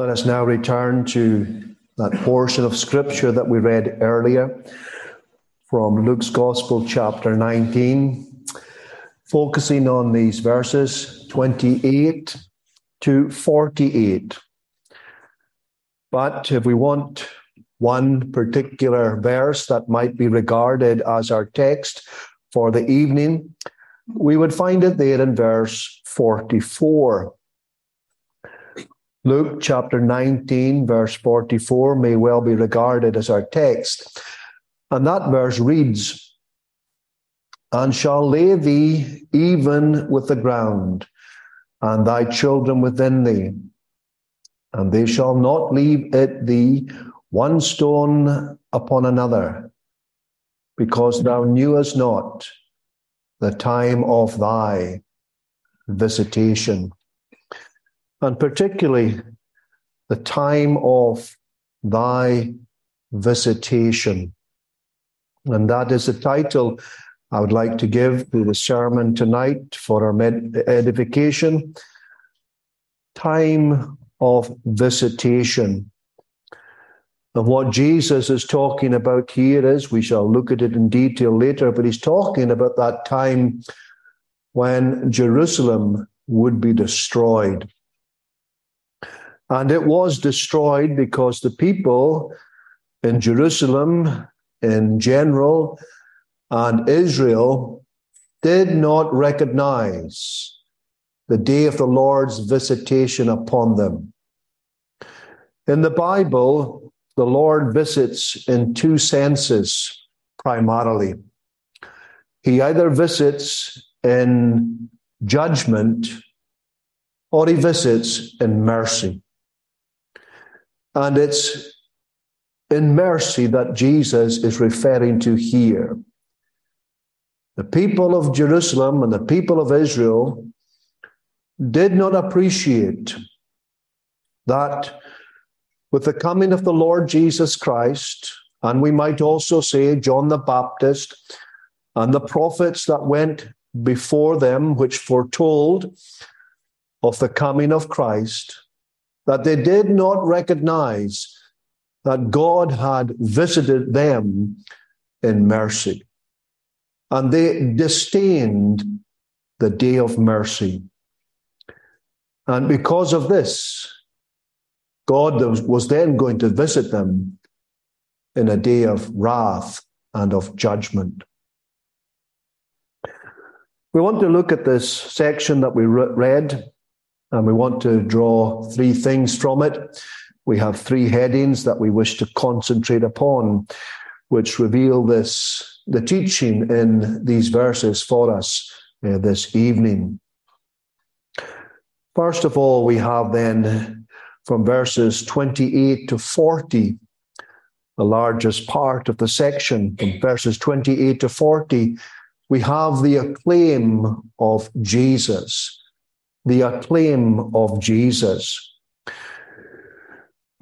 Let us now return to that portion of scripture that we read earlier from Luke's Gospel, chapter 19, focusing on these verses 28 to 48. But if we want one particular verse that might be regarded as our text for the evening, we would find it there in verse 44. Luke chapter 19, verse 44 may well be regarded as our text. And that verse reads, And shall lay thee even with the ground, and thy children within thee, and they shall not leave it thee one stone upon another, because thou knewest not the time of thy visitation and particularly the time of thy visitation. And that is the title I would like to give to the sermon tonight for our edification. Time of visitation. And what Jesus is talking about here is, we shall look at it in detail later, but he's talking about that time when Jerusalem would be destroyed. And it was destroyed because the people in Jerusalem in general and Israel did not recognize the day of the Lord's visitation upon them. In the Bible, the Lord visits in two senses primarily. He either visits in judgment or he visits in mercy. And it's in mercy that Jesus is referring to here. The people of Jerusalem and the people of Israel did not appreciate that with the coming of the Lord Jesus Christ, and we might also say John the Baptist and the prophets that went before them, which foretold of the coming of Christ, that they did not recognize that God had visited them in mercy. And they disdained the day of mercy. And because of this, God was then going to visit them in a day of wrath and of judgment. We want to look at this section that we read and we want to draw three things from it. We have three headings that we wish to concentrate upon, which reveal this the teaching in these verses for us uh, this evening. First of all, we have then from verses 28 to 40, the largest part of the section, from verses 28 to 40, we have the acclaim of Jesus the acclaim of Jesus.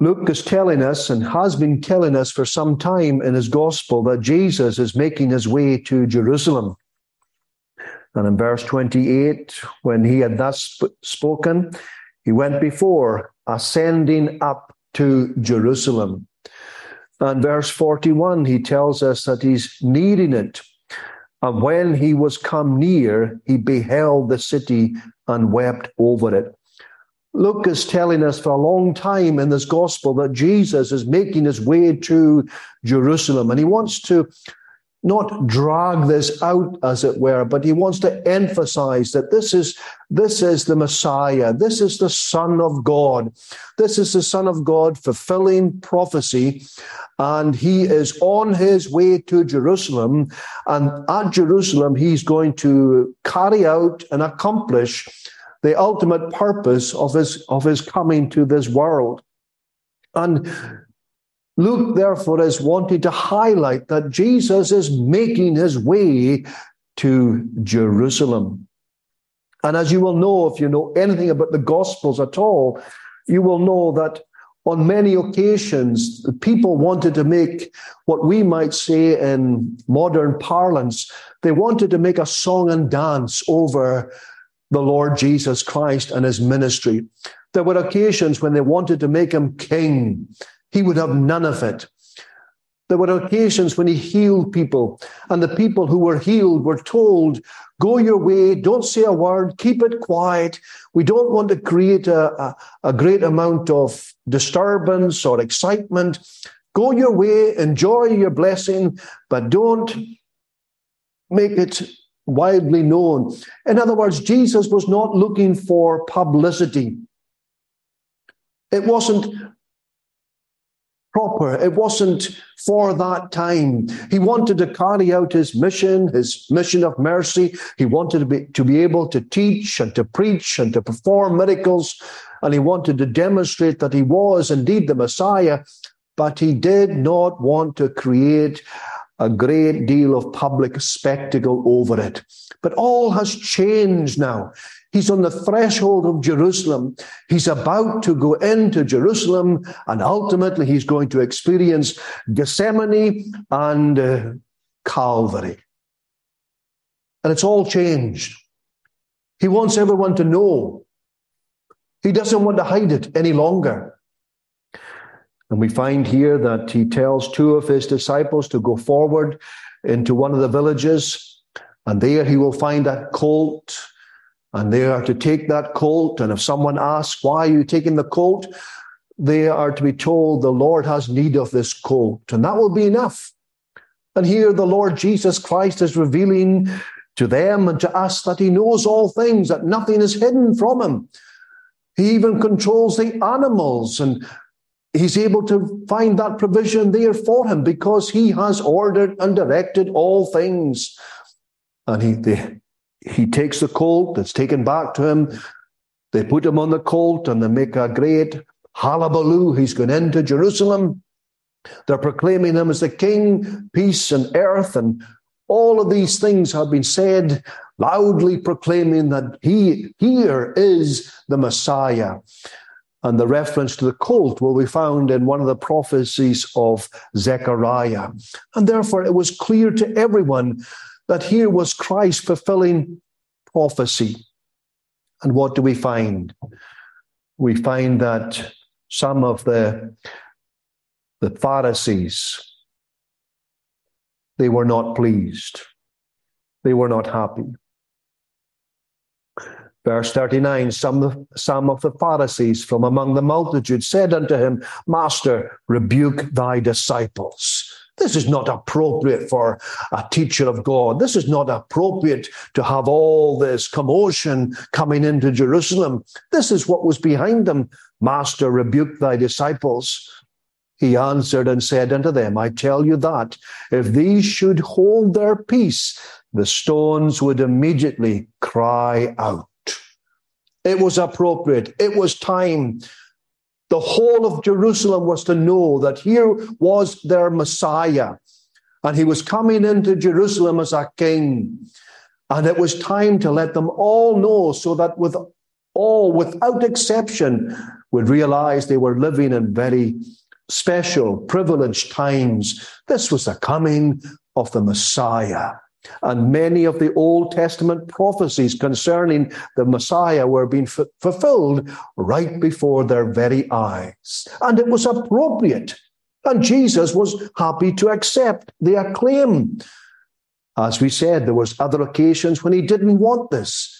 Luke is telling us and has been telling us for some time in his gospel that Jesus is making his way to Jerusalem. And in verse 28, when he had thus sp- spoken, he went before, ascending up to Jerusalem. And verse 41, he tells us that he's needing it. And when he was come near, he beheld the city and wept over it. Luke is telling us for a long time in this gospel that Jesus is making his way to Jerusalem and he wants to not drag this out as it were but he wants to emphasize that this is this is the messiah. This is the son of god. This is the son of god fulfilling prophecy and he is on his way to jerusalem and at jerusalem he's going to carry out and accomplish the ultimate purpose of his of his coming to this world. And Luke, therefore, is wanting to highlight that Jesus is making his way to Jerusalem. And as you will know, if you know anything about the Gospels at all, you will know that on many occasions, people wanted to make what we might say in modern parlance, they wanted to make a song and dance over the Lord Jesus Christ and his ministry. There were occasions when they wanted to make him king. He would have none of it. There were occasions when he healed people, and the people who were healed were told, Go your way, don't say a word, keep it quiet. We don't want to create a, a, a great amount of disturbance or excitement. Go your way, enjoy your blessing, but don't make it widely known. In other words, Jesus was not looking for publicity. It wasn't proper. It wasn't for that time. He wanted to carry out his mission, his mission of mercy. He wanted to be, to be able to teach and to preach and to perform miracles. And he wanted to demonstrate that he was indeed the Messiah. But he did not want to create a great deal of public spectacle over it. But all has changed now. He's on the threshold of Jerusalem. He's about to go into Jerusalem, and ultimately he's going to experience Gethsemane and uh, Calvary. And it's all changed. He wants everyone to know. He doesn't want to hide it any longer. And we find here that he tells two of his disciples to go forward into one of the villages, and there he will find that colt and they are to take that colt. And if someone asks, why are you taking the colt? They are to be told the Lord has need of this colt, and that will be enough. And here the Lord Jesus Christ is revealing to them and to us that he knows all things, that nothing is hidden from him. He even controls the animals and he's able to find that provision there for him because he has ordered and directed all things. And he, they, he takes the colt that's taken back to him. They put him on the colt and they make a great hullabaloo. He's going into Jerusalem. They're proclaiming him as the king, peace and earth. And all of these things have been said, loudly proclaiming that he here is the Messiah. And the reference to the colt will be found in one of the prophecies of Zechariah. And therefore, it was clear to everyone that here was Christ fulfilling prophecy. And what do we find? We find that some of the, the Pharisees, they were not pleased. They were not happy. Verse 39 some, some of the Pharisees from among the multitude said unto him, Master, rebuke thy disciples. This is not appropriate for a teacher of God. This is not appropriate to have all this commotion coming into Jerusalem. This is what was behind them. Master, rebuke thy disciples. He answered and said unto them, I tell you that if these should hold their peace, the stones would immediately cry out. It was appropriate. It was time the whole of Jerusalem was to know that here was their Messiah, and he was coming into Jerusalem as a king. And it was time to let them all know so that with all, without exception, would realize they were living in very special, privileged times. This was the coming of the Messiah. And many of the Old Testament prophecies concerning the Messiah were being f- fulfilled right before their very eyes. And it was appropriate. And Jesus was happy to accept the acclaim. As we said, there was other occasions when he didn't want this,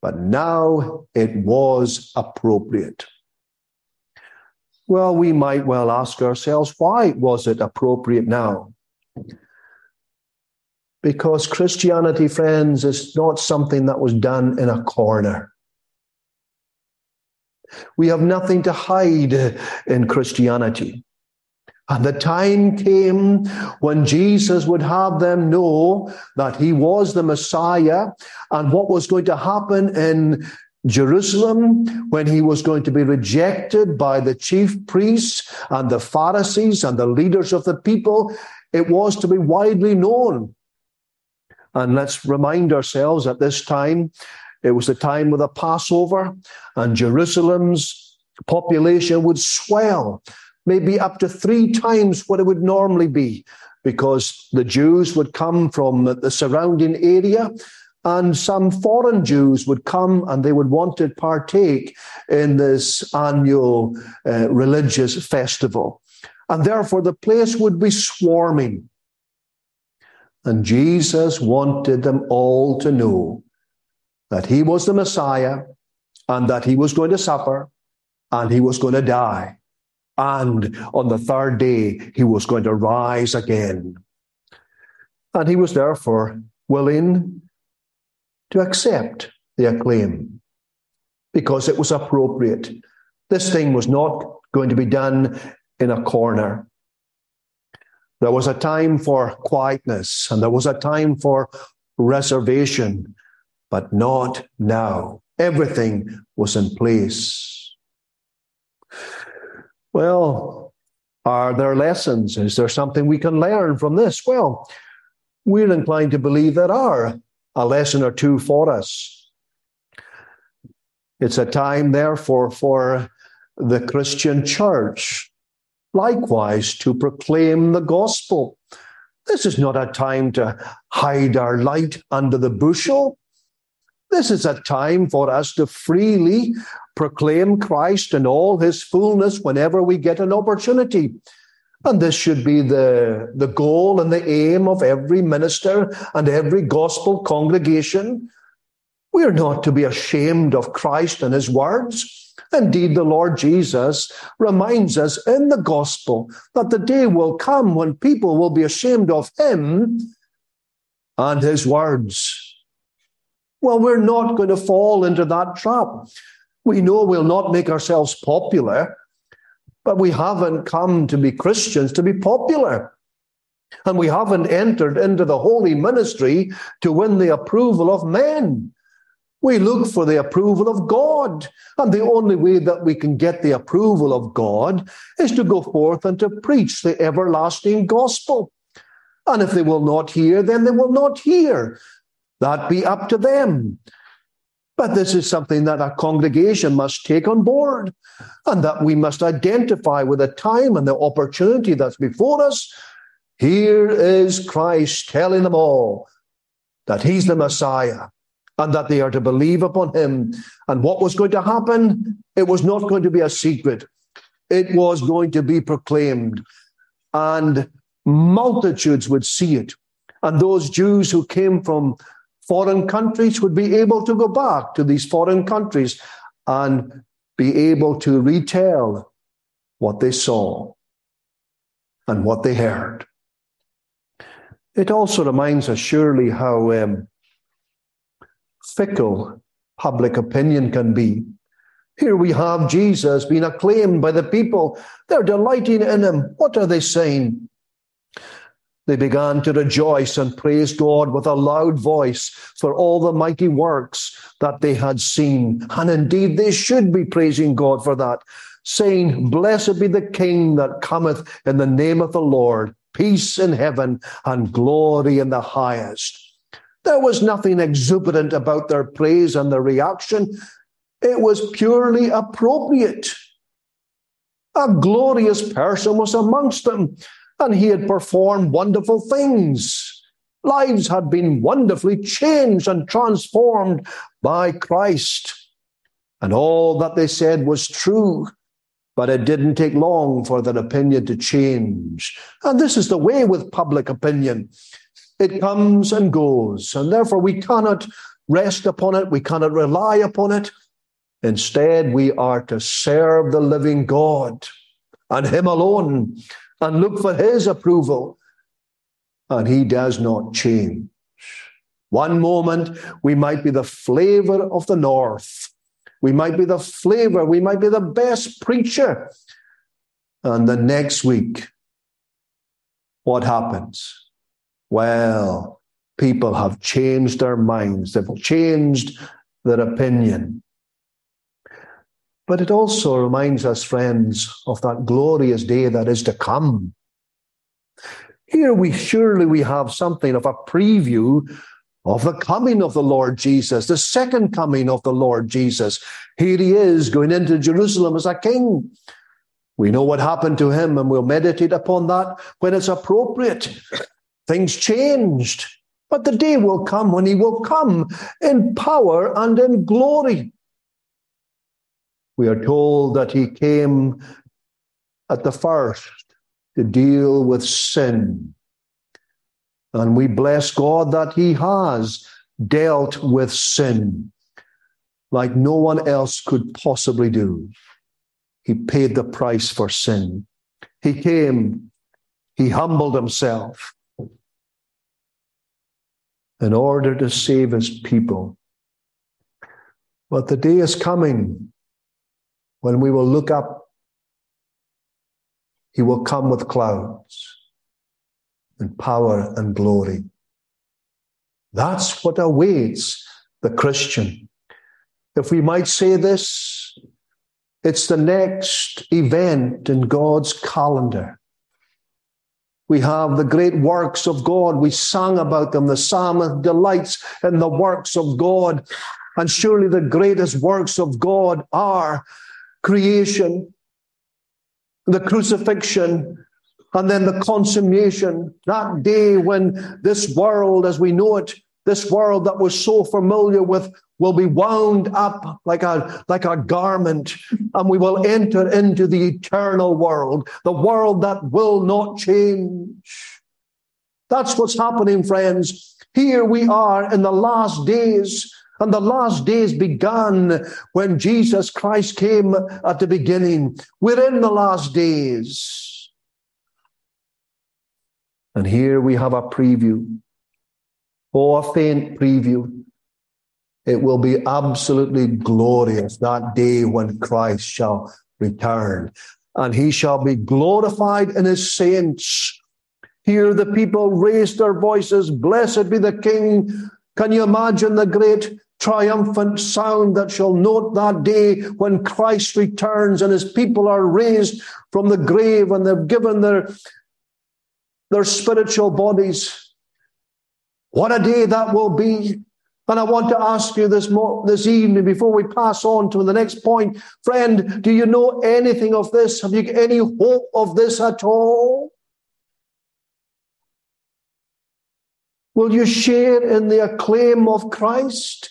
but now it was appropriate. Well, we might well ask ourselves, why was it appropriate now? Because Christianity, friends, is not something that was done in a corner. We have nothing to hide in Christianity. And the time came when Jesus would have them know that he was the Messiah and what was going to happen in Jerusalem when he was going to be rejected by the chief priests and the Pharisees and the leaders of the people. It was to be widely known and let's remind ourselves at this time, it was the time of the Passover, and Jerusalem's population would swell, maybe up to three times what it would normally be, because the Jews would come from the surrounding area and some foreign Jews would come and they would want to partake in this annual uh, religious festival. And therefore, the place would be swarming. And Jesus wanted them all to know that he was the Messiah and that he was going to suffer and he was going to die. And on the third day, he was going to rise again. And he was therefore willing to accept the acclaim because it was appropriate. This thing was not going to be done in a corner. There was a time for quietness and there was a time for reservation, but not now. Everything was in place. Well, are there lessons? Is there something we can learn from this? Well, we're inclined to believe there are a lesson or two for us. It's a time, therefore, for the Christian church, likewise, to proclaim the gospel. This is not a time to hide our light under the bushel. This is a time for us to freely proclaim Christ and all his fullness whenever we get an opportunity. And this should be the, the goal and the aim of every minister and every gospel congregation. We are not to be ashamed of Christ and his words. Indeed, the Lord Jesus reminds us in the gospel that the day will come when people will be ashamed of him and his words. Well, we're not going to fall into that trap. We know we'll not make ourselves popular. But we haven't come to be Christians to be popular. And we haven't entered into the holy ministry to win the approval of men. We look for the approval of God. And the only way that we can get the approval of God is to go forth and to preach the everlasting gospel. And if they will not hear, then they will not hear. That be up to them. But this is something that a congregation must take on board and that we must identify with the time and the opportunity that's before us. Here is Christ telling them all that he's the Messiah and that they are to believe upon him. And what was going to happen? It was not going to be a secret. It was going to be proclaimed and multitudes would see it. And those Jews who came from foreign countries would be able to go back to these foreign countries and be able to retell what they saw and what they heard. It also reminds us surely how um, fickle public opinion can be. Here we have Jesus being acclaimed by the people. They're delighting in him. What are they saying? They began to rejoice and praise God with a loud voice for all the mighty works that they had seen. And indeed, they should be praising God for that, saying, Blessed be the King that cometh in the name of the Lord, peace in heaven and glory in the highest. There was nothing exuberant about their praise and their reaction. It was purely appropriate. A glorious person was amongst them and he had performed wonderful things. Lives had been wonderfully changed and transformed by Christ. And all that they said was true, but it didn't take long for their opinion to change. And this is the way with public opinion it comes and goes, and therefore we cannot rest upon it, we cannot rely upon it. Instead, we are to serve the living God and Him alone and look for his approval. And he does not change. One moment, we might be the flavor of the North. We might be the flavor. We might be the best preacher. And the next week, what happens? Well, people have changed their minds. They've changed their opinion. But it also reminds us, friends, of that glorious day that is to come. Here we surely we have something of a preview of the coming of the Lord Jesus, the second coming of the Lord Jesus. Here he is going into Jerusalem as a king. We know what happened to him and we'll meditate upon that when it's appropriate. Things changed, But the day will come when he will come in power and in glory. We are told that he came at the first to deal with sin. And we bless God that he has dealt with sin like no one else could possibly do. He paid the price for sin. He came, he humbled himself in order to save his people. But the day is coming when we will look up. He will come with clouds and power and glory. That's what awaits the Christian. If we might say this, it's the next event in God's calendar. We have the great works of God. We sang about them. The psalmist delights in the works of God. And surely the greatest works of God are creation, the crucifixion, and then the consummation, that day when this world as we know it, this world that we're so familiar with, will be wound up like a, like a garment, and we will enter into the eternal world, the world that will not change. That's what's happening, friends. Here we are in the last days, and the last days began when Jesus Christ came at the beginning. We're in the last days. And here we have a preview, or oh, a faint preview it will be absolutely glorious that day when Christ shall return and he shall be glorified in his saints. Here the people raise their voices, Blessed be the King. Can you imagine the great triumphant sound that shall note that day when Christ returns and his people are raised from the grave and they've given their, their spiritual bodies? What a day that will be. And I want to ask you this, mo- this evening before we pass on to the next point. Friend, do you know anything of this? Have you any hope of this at all? Will you share in the acclaim of Christ?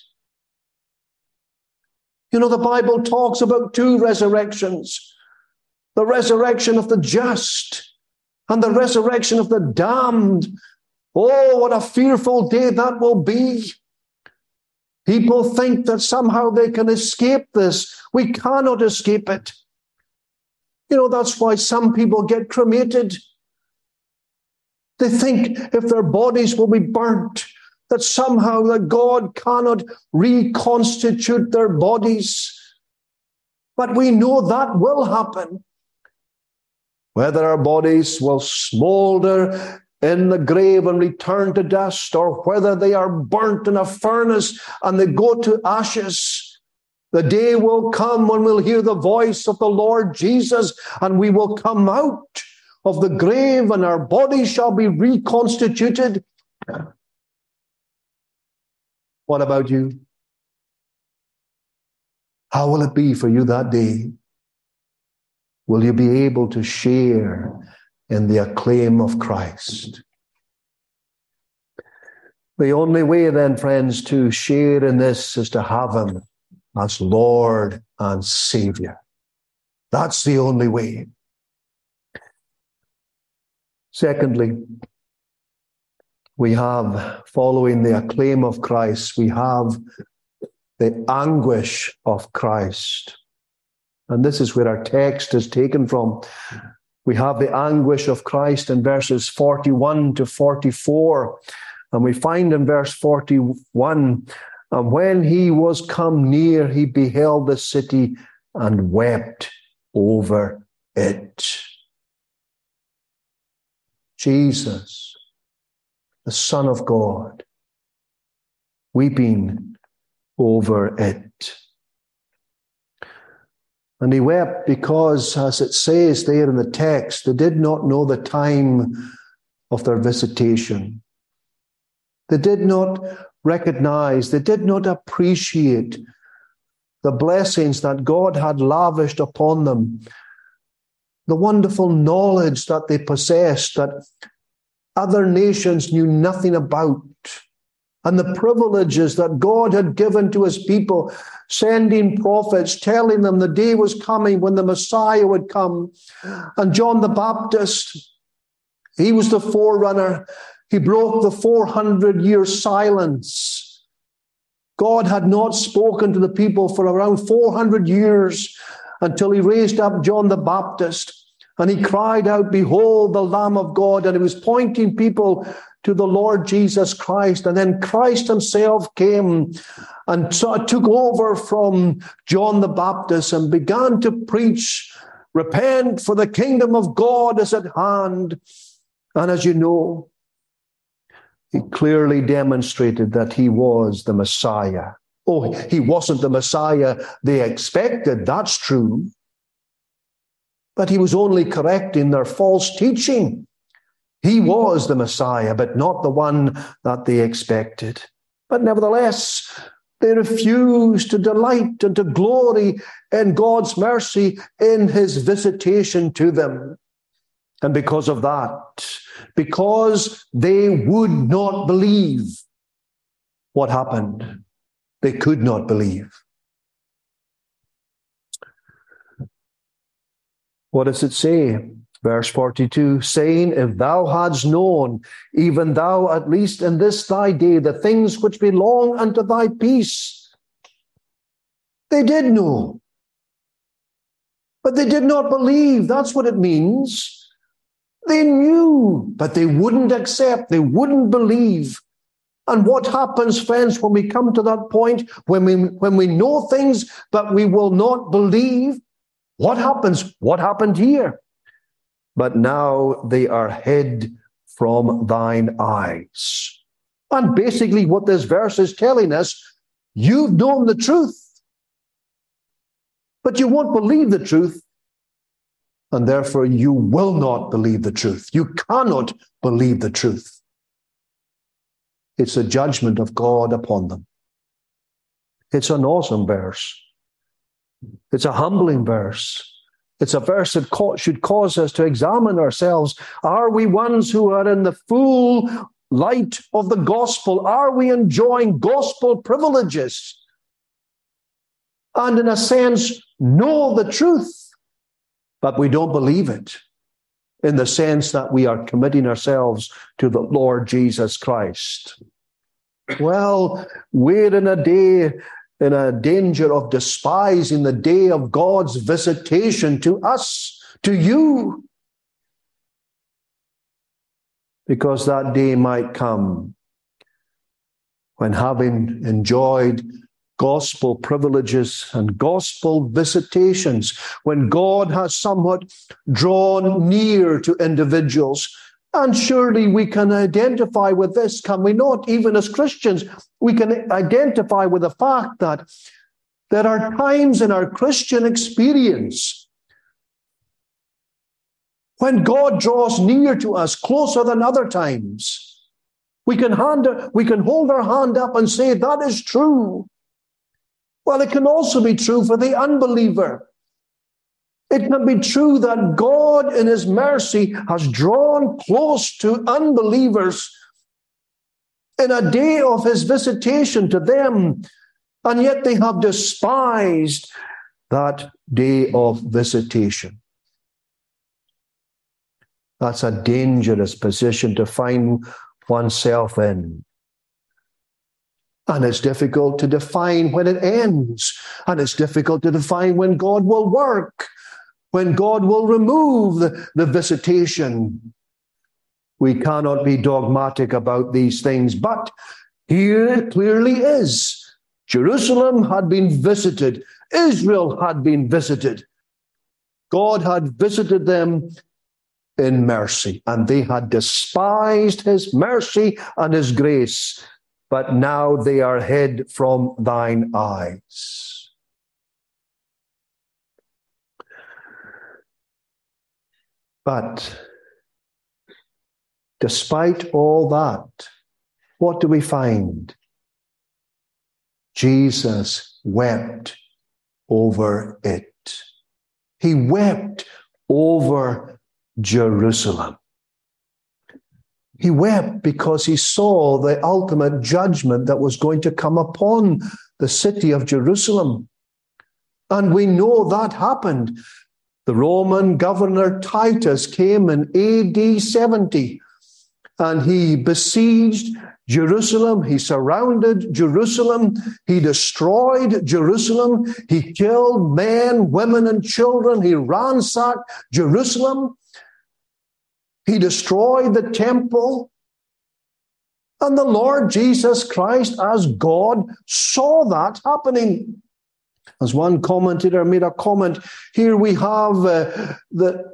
You know, the Bible talks about two resurrections the resurrection of the just and the resurrection of the damned. Oh, what a fearful day that will be. People think that somehow they can escape this. We cannot escape it. You know, that's why some people get cremated. They think if their bodies will be burnt, that somehow that God cannot reconstitute their bodies. But we know that will happen. Whether our bodies will smolder in the grave and return to dust, or whether they are burnt in a furnace and they go to ashes. The day will come when we'll hear the voice of the Lord Jesus and we will come out of the grave and our bodies shall be reconstituted. What about you? How will it be for you that day? Will you be able to share in the acclaim of Christ. The only way, then, friends, to share in this is to have Him as Lord and Savior. That's the only way. Secondly, we have, following the acclaim of Christ, we have the anguish of Christ. And this is where our text is taken from. We have the anguish of Christ in verses 41 to 44. And we find in verse 41 and when he was come near, he beheld the city and wept over it. Jesus, the Son of God, weeping over it. And he wept because, as it says there in the text, they did not know the time of their visitation. They did not recognize, they did not appreciate the blessings that God had lavished upon them, the wonderful knowledge that they possessed that other nations knew nothing about. And the privileges that God had given to his people, sending prophets, telling them the day was coming when the Messiah would come. And John the Baptist, he was the forerunner. He broke the 400 year silence. God had not spoken to the people for around 400 years until he raised up John the Baptist. And he cried out, Behold the Lamb of God. And he was pointing people to the Lord Jesus Christ. And then Christ himself came and took over from John the Baptist and began to preach, Repent, for the kingdom of God is at hand. And as you know, he clearly demonstrated that he was the Messiah. Oh, he wasn't the Messiah they expected, that's true. But he was only correcting their false teaching. He was the Messiah, but not the one that they expected. But nevertheless, they refused to delight and to glory in God's mercy in his visitation to them. And because of that, because they would not believe what happened, they could not believe. What does it say? Verse 42 saying, If thou hadst known, even thou at least in this thy day, the things which belong unto thy peace. They did know, but they did not believe. That's what it means. They knew, but they wouldn't accept, they wouldn't believe. And what happens, friends, when we come to that point, when we, when we know things, but we will not believe? What happens? What happened here? But now they are hid from thine eyes. And basically, what this verse is telling us, you've known the truth, but you won't believe the truth, and therefore you will not believe the truth. You cannot believe the truth. It's a judgment of God upon them. It's an awesome verse. It's a humbling verse. It's a verse that should cause us to examine ourselves. Are we ones who are in the full light of the gospel? Are we enjoying gospel privileges? And in a sense, know the truth, but we don't believe it in the sense that we are committing ourselves to the Lord Jesus Christ. Well, we're in a day in a danger of despising the day of God's visitation to us, to you. Because that day might come when, having enjoyed gospel privileges and gospel visitations, when God has somewhat drawn near to individuals and surely we can identify with this, can we not? Even as Christians, we can identify with the fact that there are times in our Christian experience when God draws near to us closer than other times. We can, hand, we can hold our hand up and say, that is true. Well, it can also be true for the unbeliever. It can be true that God, in His mercy, has drawn close to unbelievers in a day of His visitation to them, and yet they have despised that day of visitation. That's a dangerous position to find oneself in. And it's difficult to define when it ends. And it's difficult to define when God will work when God will remove the, the visitation. We cannot be dogmatic about these things, but here it clearly is. Jerusalem had been visited, Israel had been visited. God had visited them in mercy, and they had despised his mercy and his grace, but now they are hid from thine eyes. But despite all that, what do we find? Jesus wept over it. He wept over Jerusalem. He wept because he saw the ultimate judgment that was going to come upon the city of Jerusalem. And we know that happened. The Roman governor Titus came in AD 70 and he besieged Jerusalem. He surrounded Jerusalem. He destroyed Jerusalem. He killed men, women, and children. He ransacked Jerusalem. He destroyed the temple. And the Lord Jesus Christ, as God, saw that happening. As one commentator made a comment, here we have uh, the,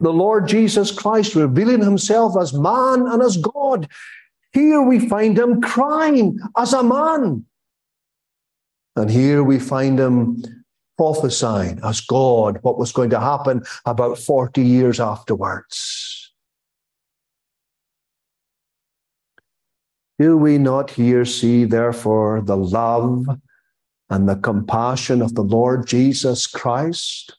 the Lord Jesus Christ revealing himself as man and as God. Here we find him crying as a man. And here we find him prophesying as God what was going to happen about 40 years afterwards. Do we not here see, therefore, the love and the compassion of the Lord Jesus Christ?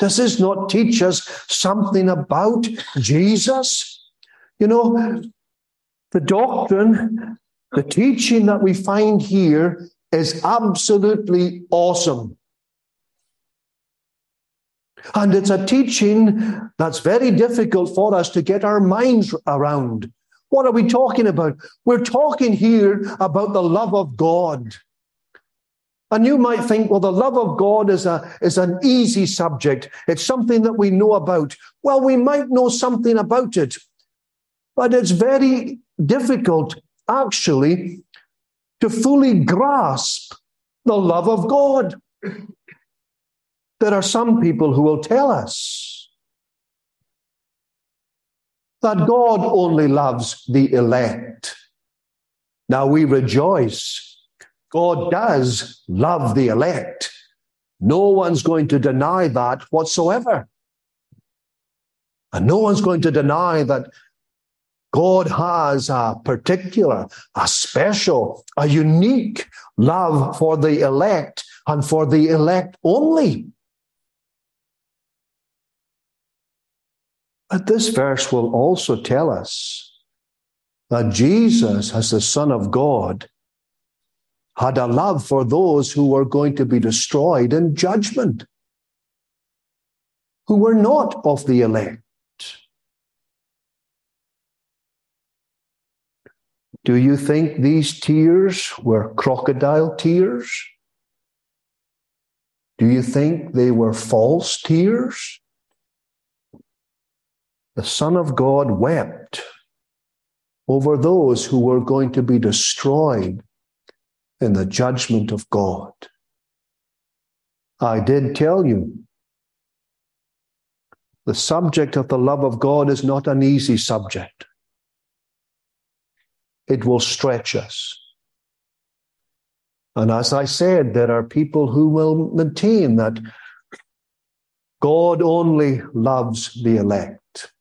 Does this not teach us something about Jesus? You know, the doctrine, the teaching that we find here is absolutely awesome. And it's a teaching that's very difficult for us to get our minds around. What are we talking about? We're talking here about the love of God. And you might think, well, the love of God is, a, is an easy subject. It's something that we know about. Well, we might know something about it, but it's very difficult, actually, to fully grasp the love of God. There are some people who will tell us that God only loves the elect. Now we rejoice God does love the elect. No one's going to deny that whatsoever. And no one's going to deny that God has a particular, a special, a unique love for the elect and for the elect only. But this verse will also tell us that Jesus, as the Son of God, had a love for those who were going to be destroyed in judgment, who were not of the elect. Do you think these tears were crocodile tears? Do you think they were false tears? The Son of God wept over those who were going to be destroyed in the judgment of God. I did tell you the subject of the love of God is not an easy subject. It will stretch us. And as I said, there are people who will maintain that God only loves the elect.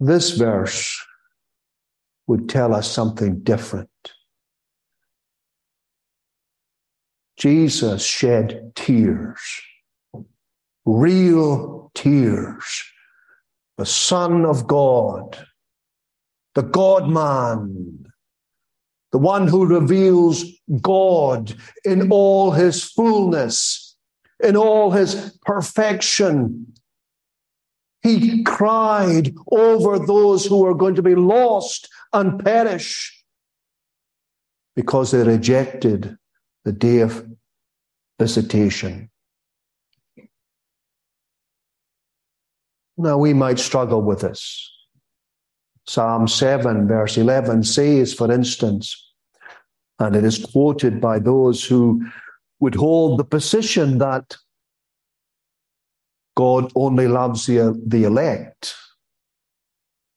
This verse would tell us something different. Jesus shed tears, real tears. The Son of God, the God man, the one who reveals God in all his fullness, in all his perfection. He cried over those who are going to be lost and perish because they rejected the day of visitation. Now, we might struggle with this. Psalm 7, verse 11 says, for instance, and it is quoted by those who would hold the position that God only loves the, the elect.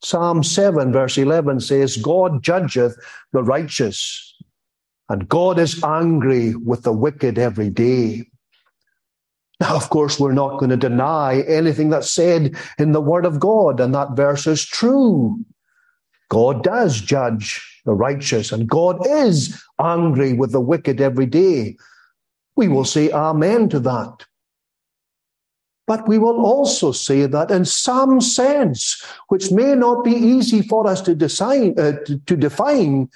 Psalm 7, verse 11 says, God judgeth the righteous and God is angry with the wicked every day. Now, of course, we're not going to deny anything that's said in the Word of God, and that verse is true. God does judge the righteous, and God is angry with the wicked every day. We will say amen to that. But we will also say that in some sense, which may not be easy for us to, design, uh, to, to define,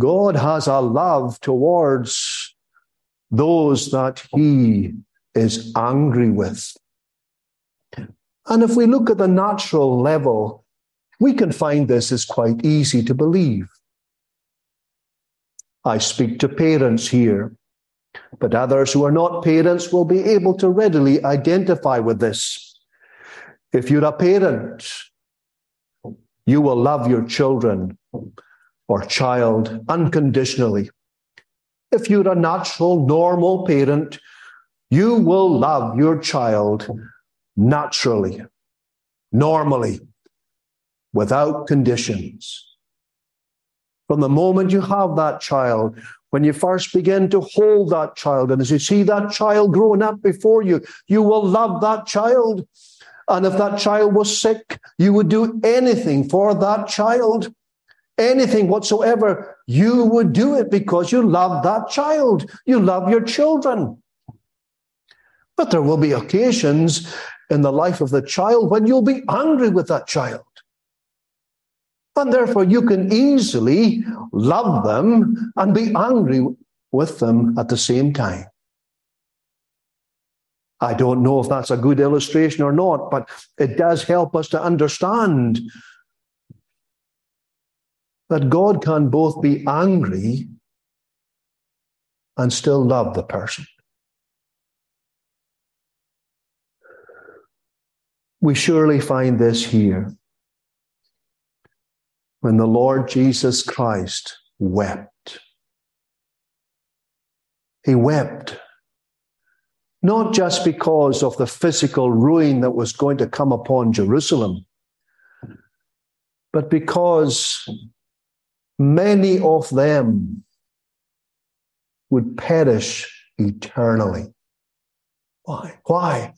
God has a love towards those that he is angry with. And if we look at the natural level, we can find this is quite easy to believe. I speak to parents here, but others who are not parents will be able to readily identify with this. If you're a parent, you will love your children or child unconditionally. If you're a natural, normal parent, you will love your child naturally, normally, without conditions. From the moment you have that child, when you first begin to hold that child, and as you see that child growing up before you, you will love that child. And if that child was sick, you would do anything for that child. Anything whatsoever, you would do it because you love that child. You love your children. But there will be occasions in the life of the child when you'll be angry with that child. And therefore, you can easily love them and be angry with them at the same time. I don't know if that's a good illustration or not, but it does help us to understand that God can both be angry and still love the person. We surely find this here when the Lord Jesus Christ wept. He wept not just because of the physical ruin that was going to come upon Jerusalem, but because many of them would perish eternally. Why? Why?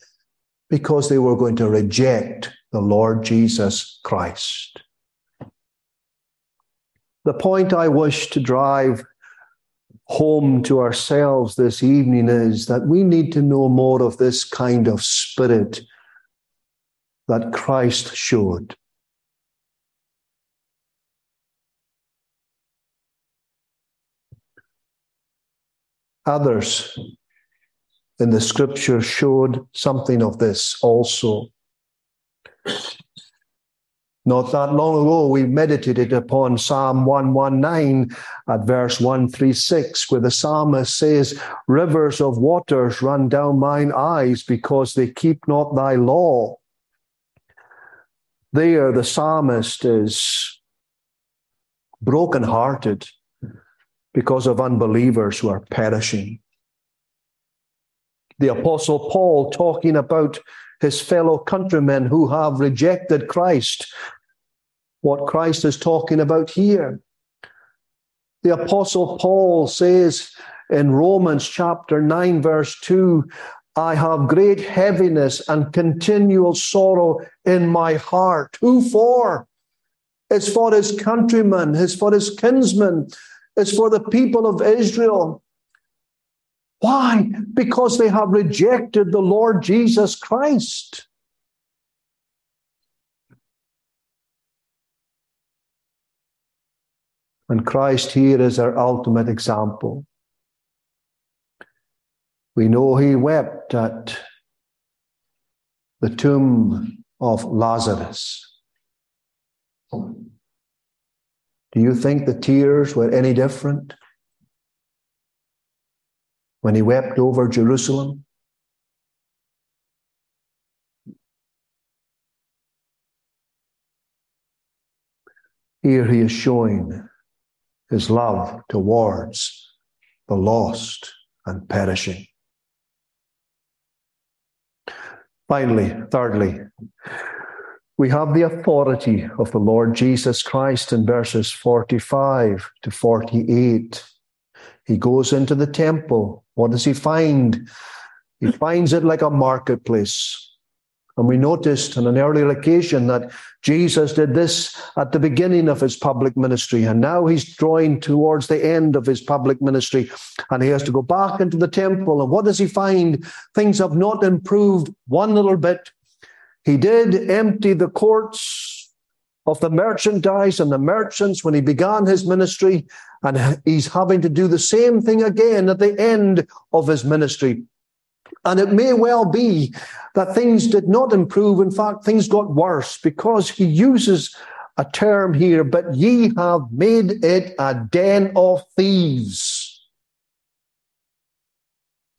Because they were going to reject the Lord Jesus Christ. The point I wish to drive home to ourselves this evening is that we need to know more of this kind of spirit that Christ showed. Others in the scripture showed something of this also. Not that long ago, we meditated upon Psalm 119 at verse 136, where the psalmist says, Rivers of waters run down mine eyes because they keep not thy law. There, the psalmist is brokenhearted because of unbelievers who are perishing. The Apostle Paul talking about his fellow countrymen who have rejected Christ. What Christ is talking about here. The Apostle Paul says in Romans chapter 9, verse 2, I have great heaviness and continual sorrow in my heart. Who for? It's for his countrymen, it's for his kinsmen, it's for the people of Israel. Why? Because they have rejected the Lord Jesus Christ. And Christ here is our ultimate example. We know he wept at the tomb of Lazarus. Do you think the tears were any different? when he wept over Jerusalem? Here he is showing his love towards the lost and perishing. Finally, thirdly, we have the authority of the Lord Jesus Christ in verses 45 to 48. He goes into the temple. What does he find? He finds it like a marketplace. And we noticed on an earlier occasion that Jesus did this at the beginning of his public ministry. And now he's drawing towards the end of his public ministry. And he has to go back into the temple. And what does he find? Things have not improved one little bit. He did empty the courts of the merchandise and the merchants when he began his ministry. And he's having to do the same thing again at the end of his ministry. And it may well be that things did not improve. In fact, things got worse because he uses a term here, but ye have made it a den of thieves.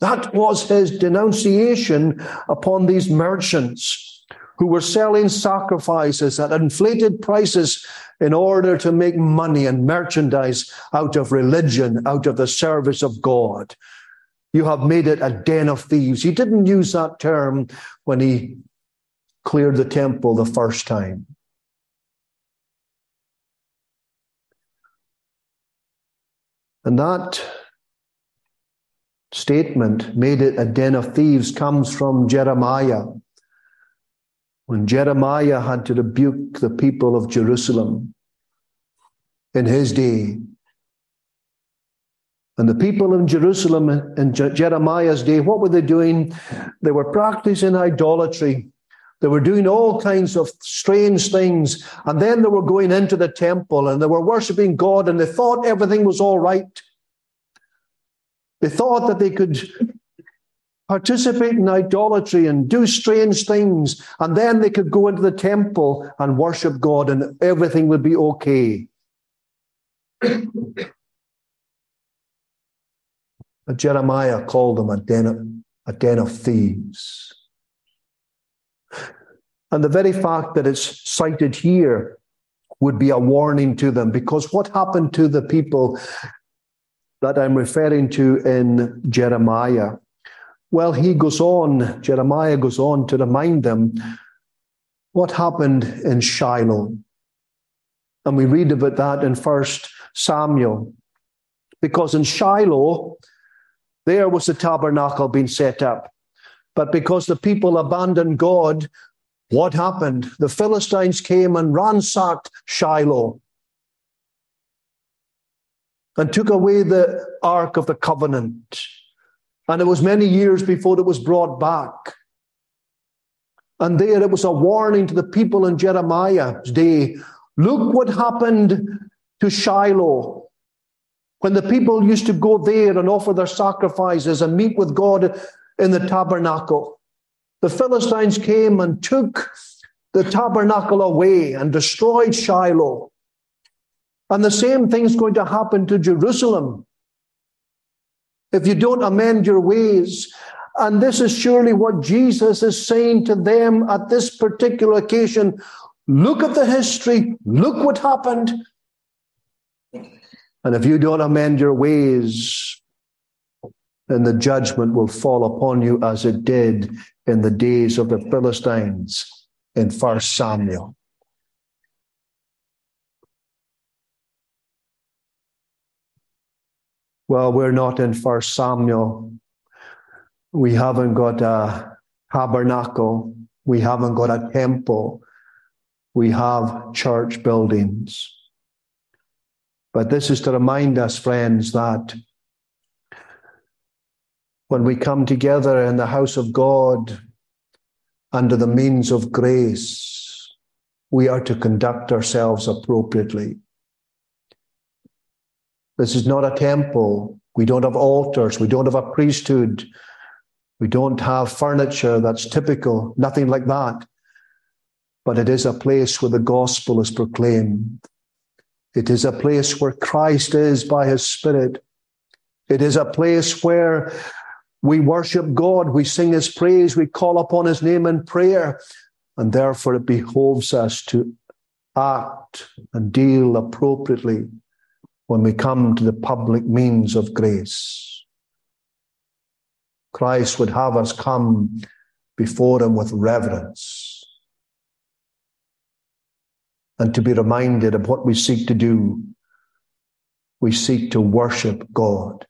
That was his denunciation upon these merchants who were selling sacrifices at inflated prices in order to make money and merchandise out of religion, out of the service of God. You have made it a den of thieves. He didn't use that term when he cleared the temple the first time. And that statement, made it a den of thieves, comes from Jeremiah. When Jeremiah had to rebuke the people of Jerusalem in his day, and the people in Jerusalem in Jeremiah's day, what were they doing? They were practicing idolatry. They were doing all kinds of strange things. And then they were going into the temple and they were worshiping God and they thought everything was all right. They thought that they could participate in idolatry and do strange things. And then they could go into the temple and worship God and everything would be okay. But Jeremiah called them a den, of, a den of thieves. And the very fact that it's cited here would be a warning to them because what happened to the people that I'm referring to in Jeremiah? Well, he goes on, Jeremiah goes on to remind them what happened in Shiloh. And we read about that in First Samuel. Because in Shiloh, there was the tabernacle being set up. But because the people abandoned God, what happened? The Philistines came and ransacked Shiloh and took away the Ark of the Covenant. And it was many years before it was brought back. And there it was a warning to the people in Jeremiah's day. Look what happened to Shiloh when the people used to go there and offer their sacrifices and meet with God in the tabernacle, the Philistines came and took the tabernacle away and destroyed Shiloh. And the same thing's going to happen to Jerusalem if you don't amend your ways. And this is surely what Jesus is saying to them at this particular occasion. Look at the history. Look what happened. And if you don't amend your ways, then the judgment will fall upon you as it did in the days of the Philistines in First Samuel. Well, we're not in First Samuel. We haven't got a tabernacle. We haven't got a temple. We have church buildings. But this is to remind us, friends, that when we come together in the house of God under the means of grace, we are to conduct ourselves appropriately. This is not a temple. We don't have altars. We don't have a priesthood. We don't have furniture that's typical, nothing like that. But it is a place where the gospel is proclaimed. It is a place where Christ is by his Spirit. It is a place where we worship God, we sing his praise, we call upon his name in prayer, and therefore it behoves us to act and deal appropriately when we come to the public means of grace. Christ would have us come before him with reverence and to be reminded of what we seek to do. We seek to worship God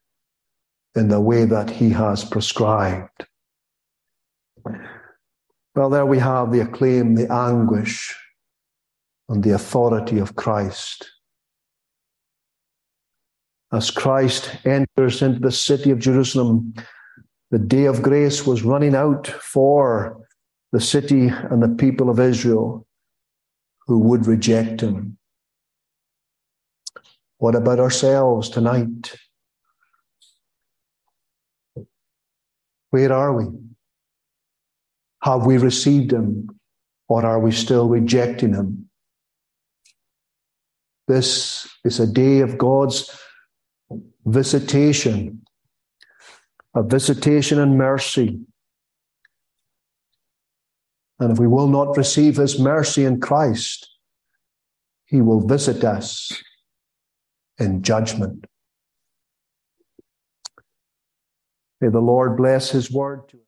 in the way that He has prescribed. Well, there we have the acclaim, the anguish, and the authority of Christ. As Christ enters into the city of Jerusalem, the day of grace was running out for the city and the people of Israel who would reject him. What about ourselves tonight? Where are we? Have we received him or are we still rejecting him? This is a day of God's visitation, a visitation and mercy. And if we will not receive his mercy in Christ, he will visit us in judgment. May the Lord bless his word to us.